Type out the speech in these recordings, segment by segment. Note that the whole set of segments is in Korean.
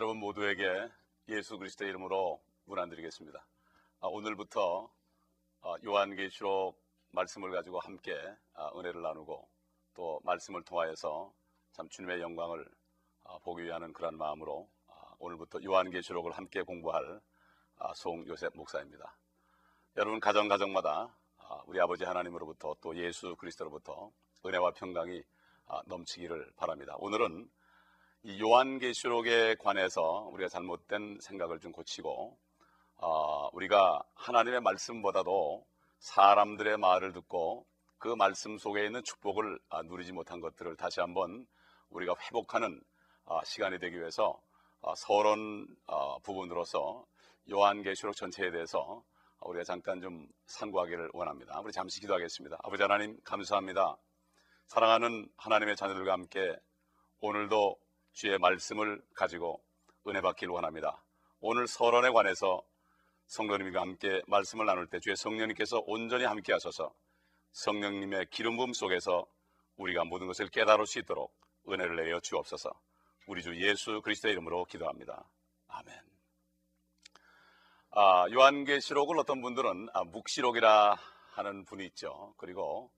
여러분 모두에게 예수 그리스도의 이름으로 문안드리겠습니다. 아, 오늘부터 아, 요한계시록 말씀을 가지고 함께 아, 은혜를 나누고 또 말씀을 통하여서 참 주님의 영광을 아, 보기 위하는 그런 마음으로 아, 오늘부터 요한계시록을 함께 공부할 아, 송요셉 목사입니다. 여러분 가정 가정마다 아, 우리 아버지 하나님으로부터 또 예수 그리스도로부터 은혜와 평강이 아, 넘치기를 바랍니다. 오늘은 이 요한계시록에 관해서 우리가 잘못된 생각을 좀 고치고 어, 우리가 하나님의 말씀보다도 사람들의 말을 듣고 그 말씀 속에 있는 축복을 아, 누리지 못한 것들을 다시 한번 우리가 회복하는 아, 시간이 되기 위해서 아, 서론 아, 부분으로서 요한계시록 전체에 대해서 우리가 잠깐 좀 상고하기를 원합니다. 우리 잠시 기도하겠습니다. 아버지 하나님 감사합니다. 사랑하는 하나님의 자녀들과 함께 오늘도 주의 말씀을 가지고 은혜 받기를 원합니다. 오늘 서론에 관해서 성도님과 함께 말씀을 나눌 때 주의 성령님께서 온전히 함께 하셔서 성령님의 기름 부음 속에서 우리가 모든 것을 깨달을 수 있도록 은혜를 내려 주옵소서. 우리 주 예수 그리스도의 이름으로 기도합니다. 아멘. 아, 요한계시록을 어떤 분들은 아, 묵시록이라 하는 분이 있죠. 그리고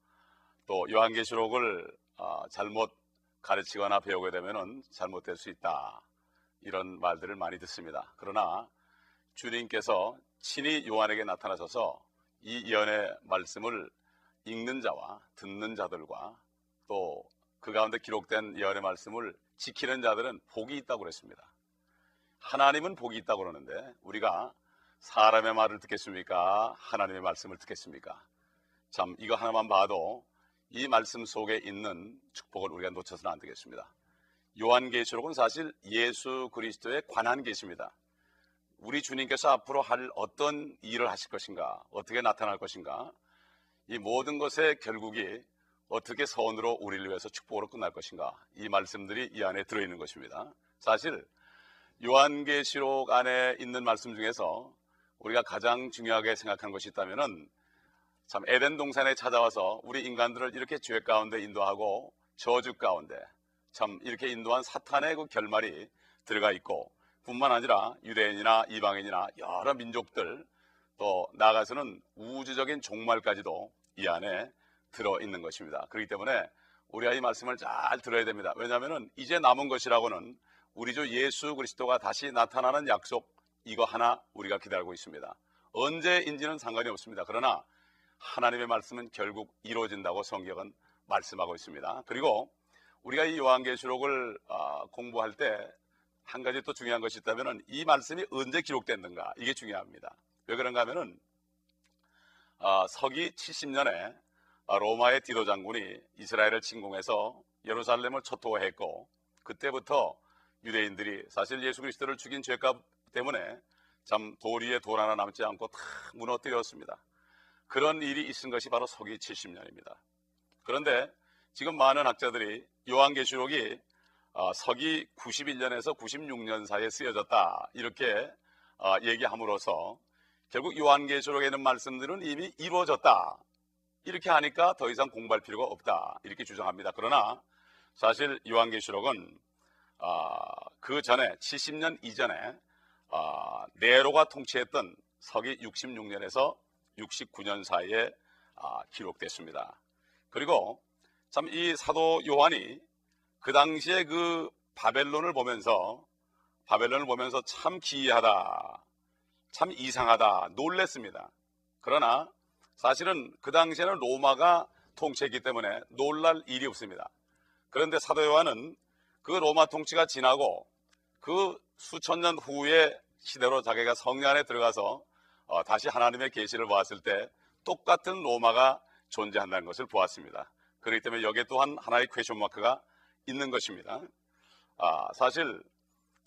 또 요한계시록을 아, 잘못 가르치거나 배우게 되면 잘못될 수 있다. 이런 말들을 많이 듣습니다. 그러나 주님께서 친히 요한에게 나타나셔서 이 예언의 말씀을 읽는 자와 듣는 자들과 또 그 가운데 기록된 예언의 말씀을 지키는 자들은 복이 있다고 그랬습니다. 하나님은 복이 있다고 그러는데 우리가 사람의 말을 듣겠습니까? 하나님의 말씀을 듣겠습니까? 참 이거 하나만 봐도 이 말씀 속에 있는 축복을 우리가 놓쳐서는 안 되겠습니다. 요한계시록은 사실 예수 그리스도에 관한 계시입니다. 우리 주님께서 앞으로 할 어떤 일을 하실 것인가, 어떻게 나타날 것인가, 이 모든 것의 결국이 어떻게 선으로 우리를 위해서 축복으로 끝날 것인가, 이 말씀들이 이 안에 들어있는 것입니다. 사실 요한계시록 안에 있는 말씀 중에서 우리가 가장 중요하게 생각하는 것이 있다면은 참 에덴 동산에 찾아와서 우리 인간들을 이렇게 죄 가운데 인도하고 저주 가운데 참 이렇게 인도한 사탄의 그 결말이 들어가 있고 뿐만 아니라 유대인이나 이방인이나 여러 민족들 또 나아가서는 우주적인 종말까지도 이 안에 들어 있는 것입니다. 그렇기 때문에 우리가 이 말씀을 잘 들어야 됩니다. 왜냐하면 이제 남은 것이라고는 우리 주 예수 그리스도가 다시 나타나는 약속 이거 하나 우리가 기다리고 있습니다. 언제인지는 상관이 없습니다. 그러나 하나님의 말씀은 결국 이루어진다고 성경은 말씀하고 있습니다. 그리고 우리가 이 요한계시록을 어, 공부할 때 한 가지 또 중요한 것이 있다면 이 말씀이 언제 기록됐는가 이게 중요합니다. 왜 그런가 하면은 어, 서기 70년에 로마의 디도 장군이 이스라엘을 침공해서 예루살렘을 초토화했고 그때부터 유대인들이 사실 예수 그리스도를 죽인 죄값 때문에 참 도리에 돌 하나 남지 않고 다 무너뜨렸습니다. 그런 일이 있은 것이 바로 서기 70년입니다. 그런데 지금 많은 학자들이 요한계시록이 어, 서기 91년에서 96년 사이에 쓰여졌다 이렇게 어, 얘기함으로써 결국 요한계시록에 있는 말씀들은 이미 이루어졌다 이렇게 하니까 더 이상 공부할 필요가 없다 이렇게 주장합니다. 그러나 사실 요한계시록은 어, 그 전에 70년 이전에 네로가 통치했던 서기 66년에서 69년 사이에 기록됐습니다. 그리고 참 이 사도 요한이 그 당시에 그 바벨론을 보면서 바벨론을 보면서 참 기이하다, 참 이상하다, 놀랬습니다. 그러나 사실은 그 당시에는 로마가 통치했기 때문에 놀랄 일이 없습니다. 그런데 사도 요한은 그 로마 통치가 지나고 그 수천 년 후의 시대로 자기가 성령 안에 들어가서 어, 다시 하나님의 계시를 보았을 때 똑같은 로마가 존재한다는 것을 보았습니다. 그렇기 때문에 여기에 또한 하나의 question mark가 있는 것입니다. 아, 사실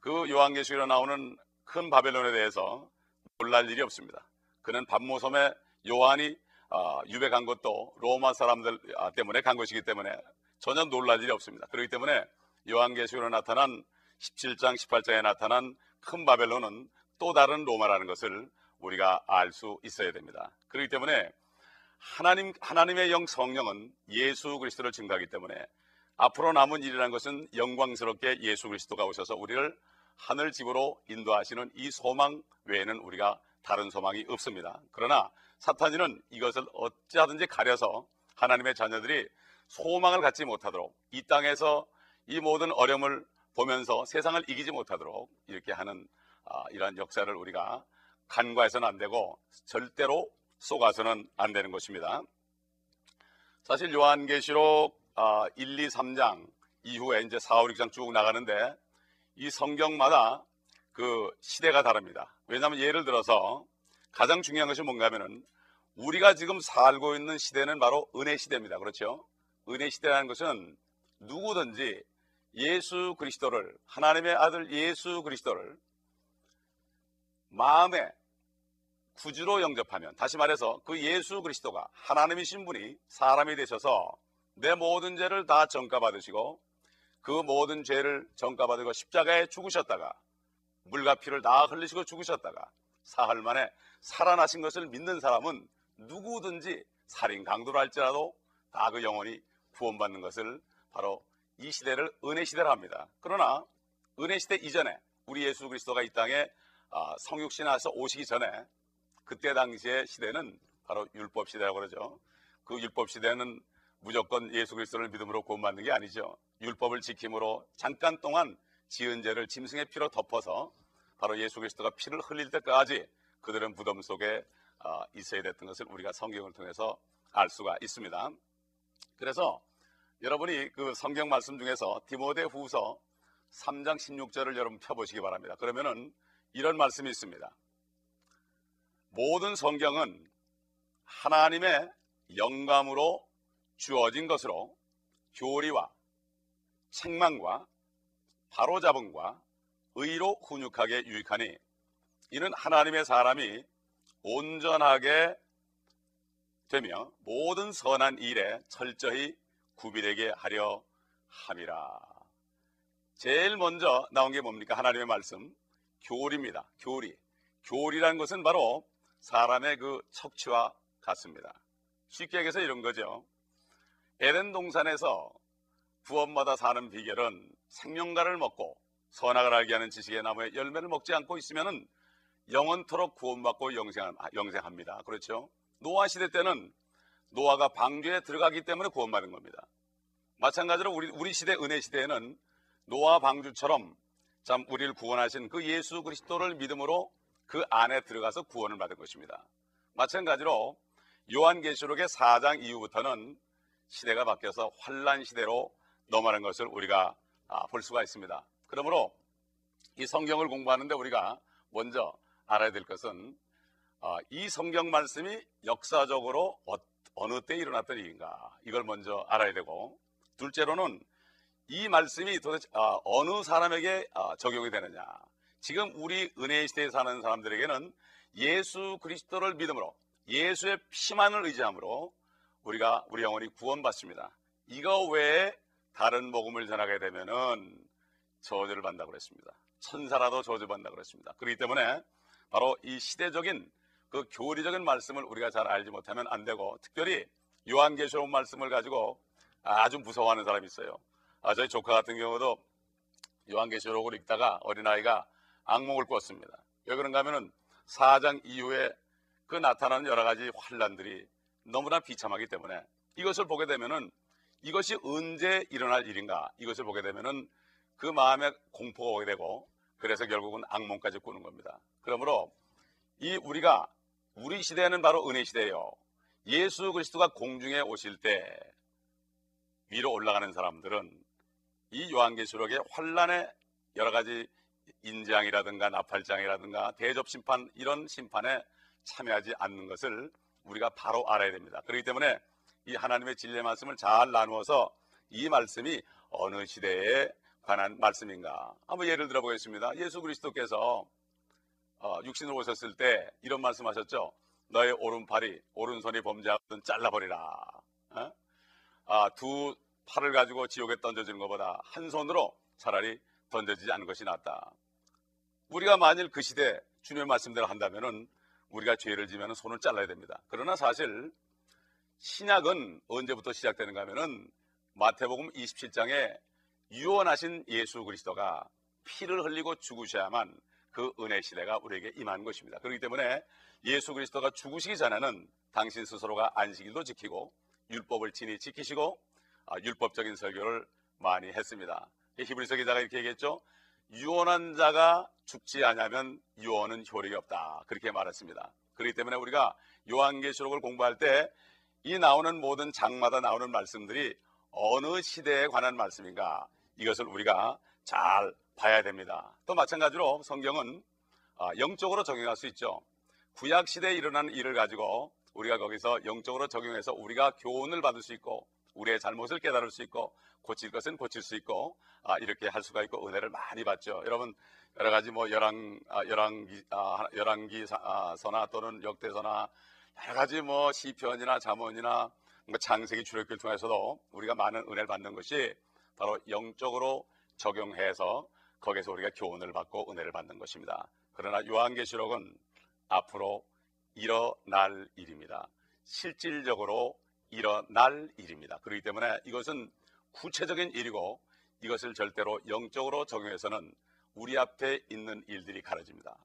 그 요한계시록에 나오는 큰 바벨론에 대해서 놀랄 일이 없습니다. 그는 밤모섬에 요한이 아, 유배 간 것도 로마 사람들 아, 때문에 간 것이기 때문에 전혀 놀랄 일이 없습니다. 그렇기 때문에 요한계시록에 나타난 17장, 18장에 나타난 큰 바벨론은 또 다른 로마라는 것을 우리가 알 수 있어야 됩니다. 그렇기 때문에 하나님, 하나님의 영 성령은 예수 그리스도를 증거하기 때문에 앞으로 남은 일이라는 것은 영광스럽게 예수 그리스도가 오셔서 우리를 하늘 집으로 인도하시는 이 소망 외에는 우리가 다른 소망이 없습니다. 그러나 사탄이는 이것을 어찌하든지 가려서 하나님의 자녀들이 소망을 갖지 못하도록 이 땅에서 이 모든 어려움을 보면서 세상을 이기지 못하도록 이렇게 하는 아, 이러한 역사를 우리가 간과해서는 안 되고 절대로 속아서는 안 되는 것입니다. 사실 요한계시록 아, 1, 2, 3장 이후에 이제 4, 5, 6장 쭉 나가는데 이 성경마다 그 시대가 다릅니다. 왜냐하면 예를 들어서 가장 중요한 것이 뭔가 하면은 우리가 지금 살고 있는 시대는 바로 은혜 시대입니다. 그렇죠? 은혜 시대라는 것은 누구든지 예수 그리스도를 하나님의 아들 예수 그리스도를 마음에 구주로 영접하면 다시 말해서 그 예수 그리스도가 하나님이신 분이 사람이 되셔서 내 모든 죄를 다 전가받으시고 그 모든 죄를 전가받으고 십자가에 죽으셨다가 물과 피를 다 흘리시고 죽으셨다가 사흘 만에 살아나신 것을 믿는 사람은 누구든지 살인 강도를 할지라도 다 그 영혼이 구원받는 것을 바로 이 시대를 은혜 시대라 합니다. 그러나 은혜 시대 이전에 우리 예수 그리스도가 이 땅에 아, 성육신하서 오시기 전에 그때 당시의 시대는 바로 율법 시대라고 그러죠. 그 율법 시대는 무조건 예수 그리스도를 믿음으로 구원받는 게 아니죠. 율법을 지킴으로 잠깐 동안 지은 죄를 짐승의 피로 덮어서 바로 예수 그리스도가 피를 흘릴 때까지 그들은 무덤 속에 아, 있어야 됐던 것을 우리가 성경을 통해서 알 수가 있습니다. 그래서 여러분이 그 성경 말씀 중에서 디모데 후서 3장 16절을 여러분 펴보시기 바랍니다. 그러면은 이런 말씀이 있습니다. 모든 성경은 하나님의 영감으로 주어진 것으로 교리와 책망과 바로잡음과 의로 훈육하게 유익하니 이는 하나님의 사람이 온전하게 되며 모든 선한 일에 철저히 구비되게 하려 함이라. 제일 먼저 나온 게 뭡니까? 하나님의 말씀. 교리입니다. 교리. 교리라는 것은 바로 사람의 그 척추와 같습니다. 쉽게 얘기해서 이런 거죠. 에덴 동산에서 구원마다 사는 비결은 생명과를 먹고 선악을 알게 하는 지식의 나무의 열매를 먹지 않고 있으면 영원토록 구원받고 영생합니다. 그렇죠? 노아 시대 때는 노아가 방주에 들어가기 때문에 구원받은 겁니다. 마찬가지로 우리, 우리 시대 은혜 시대에는 노아 방주처럼 참 우리를 구원하신 그 예수 그리스도를 믿음으로 그 안에 들어가서 구원을 받은 것입니다. 마찬가지로 요한계시록의 4장 이후부터는 시대가 바뀌어서 환란 시대로 넘어가는 것을 우리가 아, 볼 수가 있습니다. 그러므로 이 성경을 공부하는데 우리가 먼저 알아야 될 것은 아, 이 성경 말씀이 역사적으로 어느 때 일어났던 일인가 이걸 먼저 알아야 되고 둘째로는 이 말씀이 도대체 아, 어느 사람에게 적용이 되느냐 지금 우리 은혜 시대에 사는 사람들에게는 예수 그리스도를 믿음으로 예수의 피만을 의지함으로 우리가 우리 영혼이 구원받습니다. 이거 외에 다른 복음을 전하게 되면은 저주를 받는다고 그랬습니다. 천사라도 저주받는다고 그랬습니다. 그렇기 때문에 바로 이 시대적인 그 교리적인 말씀을 우리가 잘 알지 못하면 안 되고 특별히 요한계시록 말씀을 가지고 아주 무서워하는 사람이 있어요. 아, 저희 조카 같은 경우도 요한계시록을 읽다가 어린아이가 악몽을 꿨습니다. 왜 그런가 하면은 4장 이후에 그 나타나는 여러 가지 환란들이 너무나 비참하기 때문에 이것을 보게 되면은 이것이 언제 일어날 일인가 이것을 보게 되면은 그 마음에 공포가 오게 되고 그래서 결국은 악몽까지 꾸는 겁니다. 그러므로 이 우리가 우리 시대는 바로 은혜 시대예요. 예수 그리스도가 공중에 오실 때 위로 올라가는 사람들은 이 요한계시록의 환란의 여러 가지 인장이라든가 나팔장이라든가 대접 심판 이런 심판에 참여하지 않는 것을 우리가 바로 알아야 됩니다. 그렇기 때문에 이 하나님의 진리의 말씀을 잘 나누어서 이 말씀이 어느 시대에 관한 말씀인가. 한번 예를 들어 보겠습니다. 예수 그리스도께서 어, 육신으로 오셨을 때 이런 말씀하셨죠. 너의 오른팔이 오른손이 범죄하거든 잘라버리라. 어? 아, 두 팔을 가지고 지옥에 던져지는 것보다 한 손으로 차라리 던져지지 않는 것이 낫다. 우리가 만일 그 시대 주님의 말씀대로 한다면은 우리가 죄를 지면 손을 잘라야 됩니다. 그러나 사실 신약은 언제부터 시작되는가 하면은 마태복음 27장에 유언하신 예수 그리스도가 피를 흘리고 죽으셔야만 그 은혜 시대가 우리에게 임한 것입니다. 그렇기 때문에 예수 그리스도가 죽으시기 전에는 당신 스스로가 안식일도 지키고 율법을 친히 지키시고 아, 율법적인 설교를 많이 했습니다. 히브리서 기자가 이렇게 얘기했죠. 유언한 자가 죽지 않으면 유언은 효력이 없다. 그렇게 말했습니다. 그렇기 때문에 우리가 요한계시록을 공부할 때 이 나오는 모든 장마다 나오는 말씀들이 어느 시대에 관한 말씀인가 이것을 우리가 잘 봐야 됩니다. 또 마찬가지로 성경은 아, 영적으로 적용할 수 있죠. 구약 시대에 일어난 일을 가지고 우리가 거기서 영적으로 적용해서 우리가 교훈을 받을 수 있고 우리의 잘못을 깨달을 수 있고 고칠 것은 고칠 수 있고 아, 이렇게 할 수가 있고 은혜를 많이 받죠. 여러분 여러 가지 뭐 열왕 아, 열왕기 아, 열왕기 아, 서나 또는 역대서나 여러 가지 뭐 시편이나 잠언이나 뭐 창세기 출애굽을 통해서도 우리가 많은 은혜를 받는 것이 바로 영적으로 적용해서 거기서 우리가 교훈을 받고 은혜를 받는 것입니다. 그러나 요한계시록은 앞으로 일어날 일입니다. 실질적으로 일어날 일입니다. 그렇기 때문에 이것은 구체적인 일이고 이것을 절대로 영적으로 적용해서는 우리 앞에 있는 일들이 가려집니다.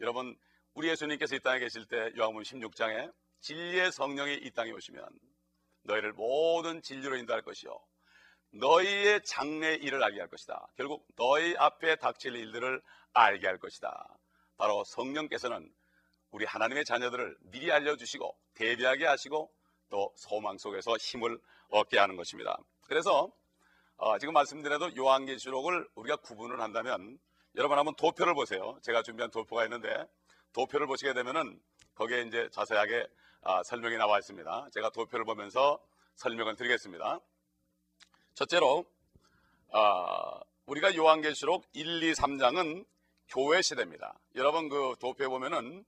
여러분, 우리 예수님께서 이 땅에 계실 때 요한복음 16장에 진리의 성령이 이 땅에 오시면 너희를 모든 진리로 인도할 것이요. 너희의 장래 일을 알게 할 것이다. 결국 너희 앞에 닥칠 일들을 알게 할 것이다. 바로 성령께서는 우리 하나님의 자녀들을 미리 알려주시고 대비하게 하시고 또 소망 속에서 힘을 얻게 하는 것입니다. 그래서 어, 지금 말씀드려도 요한계시록을 우리가 구분을 한다면 여러분 한번 도표를 보세요. 제가 준비한 도표가 있는데 도표를 보시게 되면은 거기에 이제 자세하게 아, 설명이 나와 있습니다. 제가 도표를 보면서 설명을 드리겠습니다. 첫째로 아, 우리가 요한계시록 1, 2, 3장은 교회 시대입니다. 여러분 그 도표에 보면은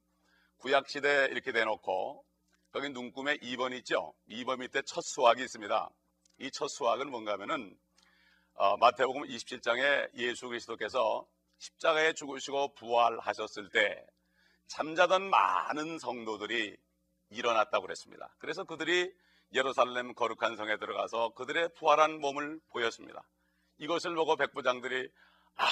구약 시대 이렇게 대놓고 거기 눈금에 2번 있죠. 2번 밑에 첫 수학이 있습니다. 이 첫 수학은 뭔가 하면은 어, 마태복음 27장에 예수 그리스도께서 십자가에 죽으시고 부활하셨을 때 잠자던 많은 성도들이 일어났다고 그랬습니다. 그래서 그들이 예루살렘 거룩한 성에 들어가서 그들의 부활한 몸을 보였습니다. 이것을 보고 백부장들이 아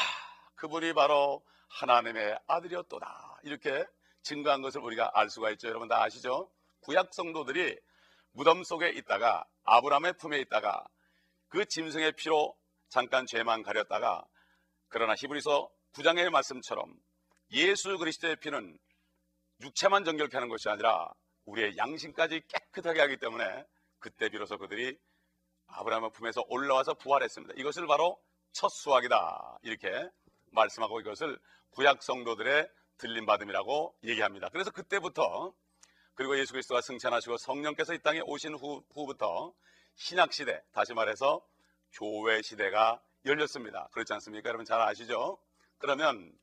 그분이 바로 하나님의 아들이었도다 이렇게 증거한 것을 우리가 알 수가 있죠. 여러분 다 아시죠? 구약 성도들이 무덤 속에 있다가 아브라함의 품에 있다가 그 짐승의 피로 잠깐 죄만 가렸다가 그러나 히브리서 9장의 말씀처럼 예수 그리스도의 피는 육체만 정결케 하는 것이 아니라 우리의 양심까지 깨끗하게 하기 때문에 그때 비로소 그들이 아브라함의 품에서 올라와서 부활했습니다. 이것을 바로 첫 수학이다. 이렇게 말씀하고 이것을 구약 성도들의 들림 받음이라고 얘기합니다. 그래서 그때부터 그리고 예수 그리스도가 승천하시고 성령께서 이 땅에 오신 후, 후부터 신약 시대, 다시 말해서 교회 시대가 열렸습니다. 그렇지 않습니까? 여러분 잘 아시죠? 그러면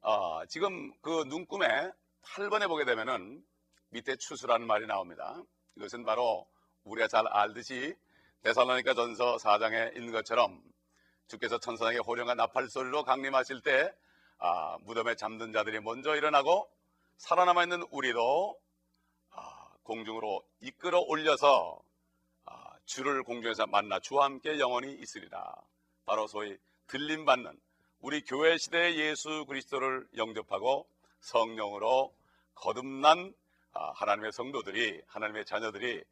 어, 지금 그 눈금에 8번에 보게 되면은 밑에 추수라는 말이 나옵니다. 이것은 바로 우리가 잘 알듯이 대살로니가 전서 4장에 있는 것처럼 주께서 천사에게 호령한 나팔 소리로 강림하실 때 아, 무덤에 잠든 자들이 먼저 일어나고 살아남아 있는 우리도 아, 공중으로 이끌어 올려서 아, 주를 공중에서 만나 주와 함께 영원히 있으리라. 바로 소위 들림 받는 우리 교회 시대의 예수 그리스도를 영접하고 성령으로 거듭난 아, 하나님의 성도들이 하나님의 자녀들이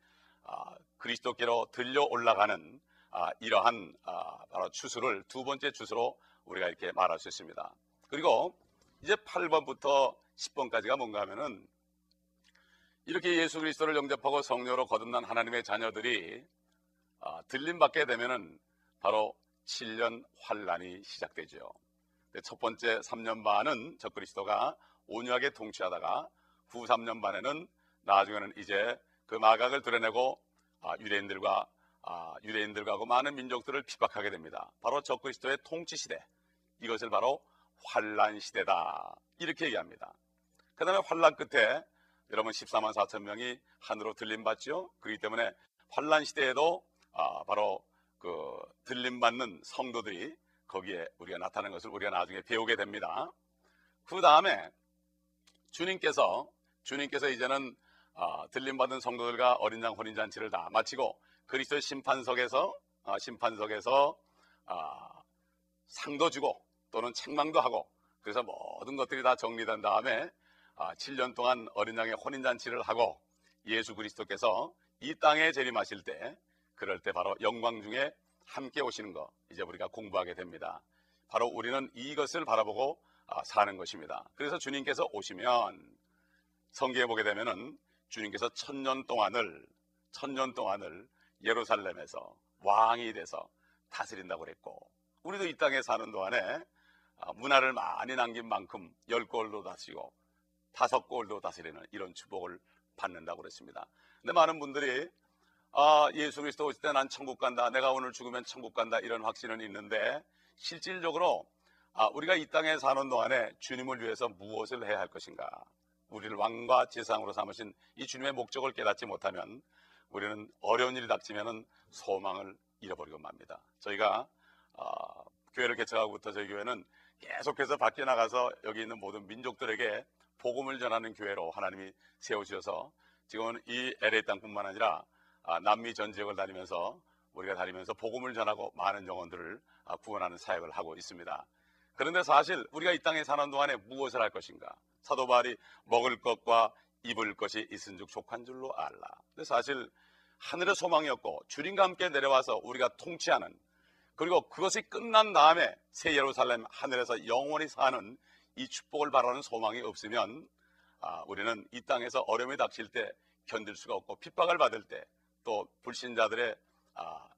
아, 그리스도께로 들려 올라가는 아, 이러한 바로 추수를 두 번째 추수로 우리가 이렇게 말할 수 있습니다. 그리고 이제 8번부터 10번까지가 뭔가 하면은 이렇게 예수 그리스도를 영접하고 성령으로 거듭난 하나님의 자녀들이 들림 받게 되면은 바로 7년 환란이 시작되죠. 첫 번째 3년 반은 적그리스도가 온유하게 통치하다가 후 3년 반에는 나중에는 이제 그 마각을 드러내고 아, 유대인들과 아, 유대인들과 많은 민족들을 핍박하게 됩니다. 바로 적그리스도의 통치 시대. 이것을 바로 환란 시대다. 이렇게 얘기합니다. 그 다음에 환란 끝에 여러분 14만 4천 명이 하늘로 들림 받죠. 그렇기 때문에 환란 시대에도 아, 바로 그 들림 받는 성도들이 거기에 우리가 나타나는 것을 우리가 나중에 배우게 됩니다. 그 다음에 주님께서 주님께서 이제는 어, 들림 받은 성도들과 어린 양 혼인 잔치를 다 마치고 그리스도의 심판석에서 아, 심판석에서 아, 상도 주고 또는 책망도 하고 그래서 모든 것들이 다 정리된 다음에 아, 7년 동안 어린 양의 혼인잔치를 하고 예수 그리스도께서 이 땅에 재림하실 때 그럴 때 바로 영광 중에 함께 오시는 거 이제 우리가 공부하게 됩니다. 바로 우리는 이것을 바라보고 아, 사는 것입니다. 그래서 주님께서 오시면 성경에 보게 되면은 주님께서 천년 동안을 천년 동안을 예루살렘에서 왕이 돼서 다스린다고 그랬고 우리도 이 땅에 사는 동안에 아, 문화를 많이 남긴 만큼 열 골도 다스리고 다섯 골도 다스리는 이런 축복을 받는다고 그랬습니다. 근데 많은 분들이 아, 예수 그리스도 오실 때 난 천국 간다. 내가 오늘 죽으면 천국 간다. 이런 확신은 있는데 실질적으로 아, 우리가 이 땅에 사는 동안에 주님을 위해서 무엇을 해야 할 것인가? 우리를 왕과 제상으로 삼으신 이 주님의 목적을 깨닫지 못하면 우리는 어려운 일이 닥치면 소망을 잃어버리고 맙니다. 저희가 어, 교회를 개척하고부터 저희 교회는 계속해서 밖에 나가서 여기 있는 모든 민족들에게 복음을 전하는 교회로 하나님이 세우셔서 지금은 이 LA 땅뿐만 아니라 아, 남미 전 지역을 다니면서 우리가 다니면서 복음을 전하고 많은 영혼들을 아, 구원하는 사역을 하고 있습니다. 그런데 사실 우리가 이 땅에 사는 동안에 무엇을 할 것인가? 사도 바울이 먹을 것과 입을 것이 있은즉 족한 줄로 알라. 근데 사실 하늘의 소망이었고 주님과 함께 내려와서 우리가 통치하는 그리고 그것이 끝난 다음에 새 예루살렘 하늘에서 영원히 사는 이 축복을 바라는 소망이 없으면 아, 우리는 이 땅에서 어려움이 닥칠 때 견딜 수가 없고 핍박을 받을 때 또 불신자들의 아,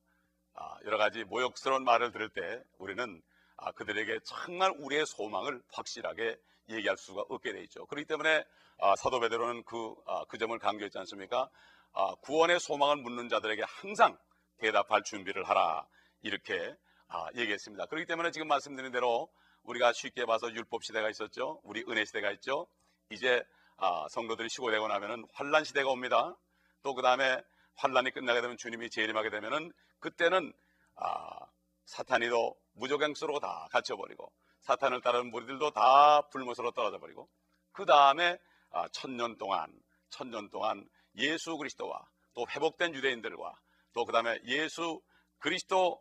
아, 여러 가지 모욕스러운 말을 들을 때 우리는 아, 그들에게 정말 우리의 소망을 확실하게 얘기할 수가 없게 돼 있죠. 그렇기 때문에 아, 사도 베드로는 그, 아, 그 점을 강조했지 않습니까? 아, 구원의 소망을 묻는 자들에게 항상 대답할 준비를 하라 이렇게 아, 얘기했습니다. 그렇기 때문에 지금 말씀드린 대로 우리가 쉽게 봐서 율법 시대가 있었죠. 우리 은혜 시대가 있죠. 이제 아, 성도들이 시고되고 나면은 환란 시대가 옵니다. 또 그 다음에 환란이 끝나게 되면 주님이 재림하게 되면은 그때는 아, 사탄이도 무조갱수로 다 갇혀버리고 사탄을 따르는 무리들도 다 불못으로 떨어져 버리고 그 다음에 아, 천년 동안 천년 동안 예수 그리스도와 또 회복된 유대인들과 또 그 다음에 예수 그리스도와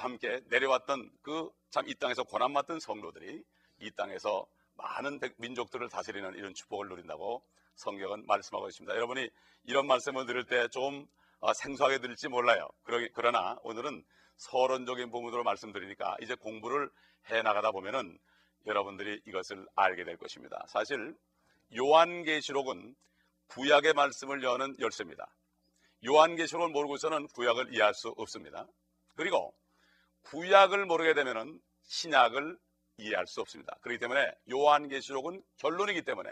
함께 내려왔던 그 참 이 땅에서 고난 맡은 성도들이 이 땅에서 많은 민족들을 다스리는 이런 축복을 누린다고 성경은 말씀하고 있습니다. 여러분이 이런 말씀을 들을 때 좀 생소하게 들릴지 몰라요. 그러나 오늘은 서론적인 부분으로 말씀드리니까 이제 공부를 해 나가다 보면은 여러분들이 이것을 알게 될 것입니다. 사실 요한계시록은 구약의 말씀을 여는 열쇠입니다. 요한계시록을 모르고서는 구약을 이해할 수 없습니다. 그리고 구약을 모르게 되면은 신약을 이해할 수 없습니다. 그렇기 때문에 요한계시록은 결론이기 때문에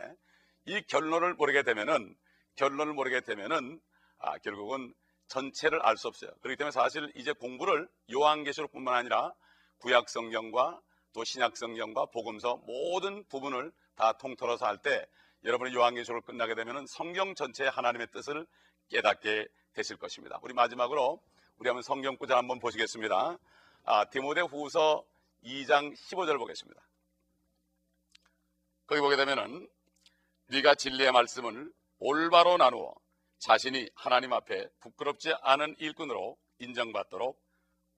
이 결론을 모르게 되면은 결론을 모르게 되면은 아, 결국은 전체를 알 수 없어요. 그렇기 때문에 사실 이제 공부를 요한계시록뿐만 아니라 구약 성경과 또 신약 성경과 복음서 모든 부분을 다 통틀어서 할 때 여러분이 요한계시록을 끝나게 되면은 성경 전체의 하나님의 뜻을 깨닫게 되실 것입니다. 우리 마지막으로 우리 한번 성경 구절 한번 보시겠습니다. 아, 디모데 후서 2장 15절 보겠습니다. 거기 보게 되면은 네가 진리의 말씀을 올바로 나누어 자신이 하나님 앞에 부끄럽지 않은 일꾼으로 인정받도록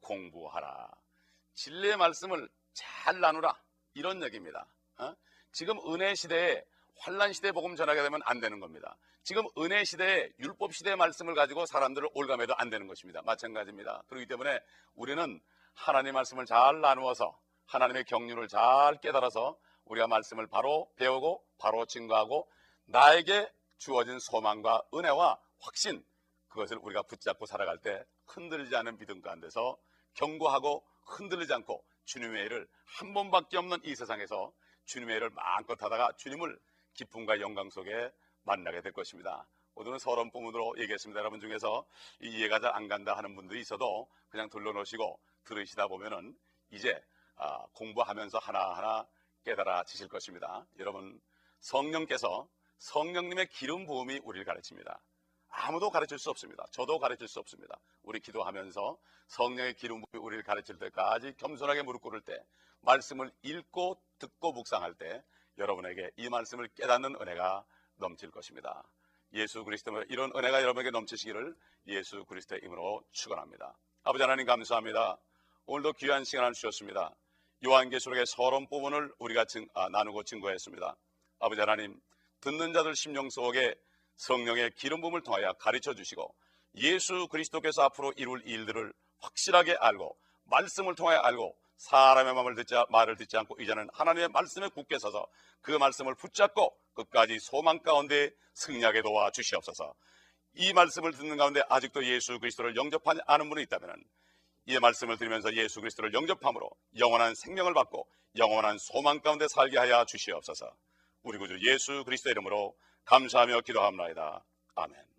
공부하라. 진리의 말씀을 잘 나누라. 이런 얘기입니다. 어? 지금 은혜 시대에 환란 시대 복음 전하게 되면 안 되는 겁니다. 지금 은혜 시대에 율법 시대의 말씀을 가지고 사람들을 올감해도 안 되는 것입니다. 마찬가지입니다. 그렇기 때문에 우리는 하나님의 말씀을 잘 나누어서 하나님의 경륜을 잘 깨달아서 우리가 말씀을 바로 배우고 바로 증거하고 나에게 주어진 소망과 은혜와 확신 그것을 우리가 붙잡고 살아갈 때 흔들리지 않은 믿음 가운데서 경고하고 흔들리지 않고 주님의 일을 한 번밖에 없는 이 세상에서 주님의 일을 마음껏 하다가 주님을 기쁨과 영광 속에 만나게 될 것입니다. 오늘은 서론 부문으로 얘기했습니다. 여러분 중에서 이해가 잘 안 간다 하는 분들이 있어도 그냥 둘러놓으시고 들으시다 보면은 이제 아, 공부하면서 하나하나 깨달아지실 것입니다. 여러분 성령께서 성령님의 기름 부음이 우리를 가르칩니다. 아무도 가르칠 수 없습니다. 저도 가르칠 수 없습니다. 우리 기도하면서 성령의 기름 부음이 우리를 가르칠 때까지 겸손하게 무릎 꿇을 때 말씀을 읽고 듣고 묵상할 때 여러분에게 이 말씀을 깨닫는 은혜가 넘칠 것입니다. 예수 그리스도 이런 은혜가 여러분에게 넘치시기를 예수 그리스도의 이름으로 축원합니다. 아버지 하나님 감사합니다. 오늘도 귀한 시간을 주셨습니다. 요한계시록의 서론 부분을 우리가 증, 아, 나누고 증거했습니다. 아버지 하나님 듣는 자들 심령 속에 성령의 기름 부음을 통하여 가르쳐 주시고 예수 그리스도께서 앞으로 이룰 일들을 확실하게 알고 말씀을 통하여 알고 사람의 마음을 듣지, 말을 듣지 않고 이제는 하나님의 말씀에 굳게 서서 그 말씀을 붙잡고 끝까지 소망 가운데 승리하게 도와 주시옵소서. 이 말씀을 듣는 가운데 아직도 예수 그리스도를 영접하지 않은 분이 있다면 이 말씀을 들으면서 예수 그리스도를 영접함으로 영원한 생명을 받고 영원한 소망 가운데 살게 하여 주시옵소서. 우리 구주 예수 그리스도 이름으로 감사하며 기도합니다. 아멘.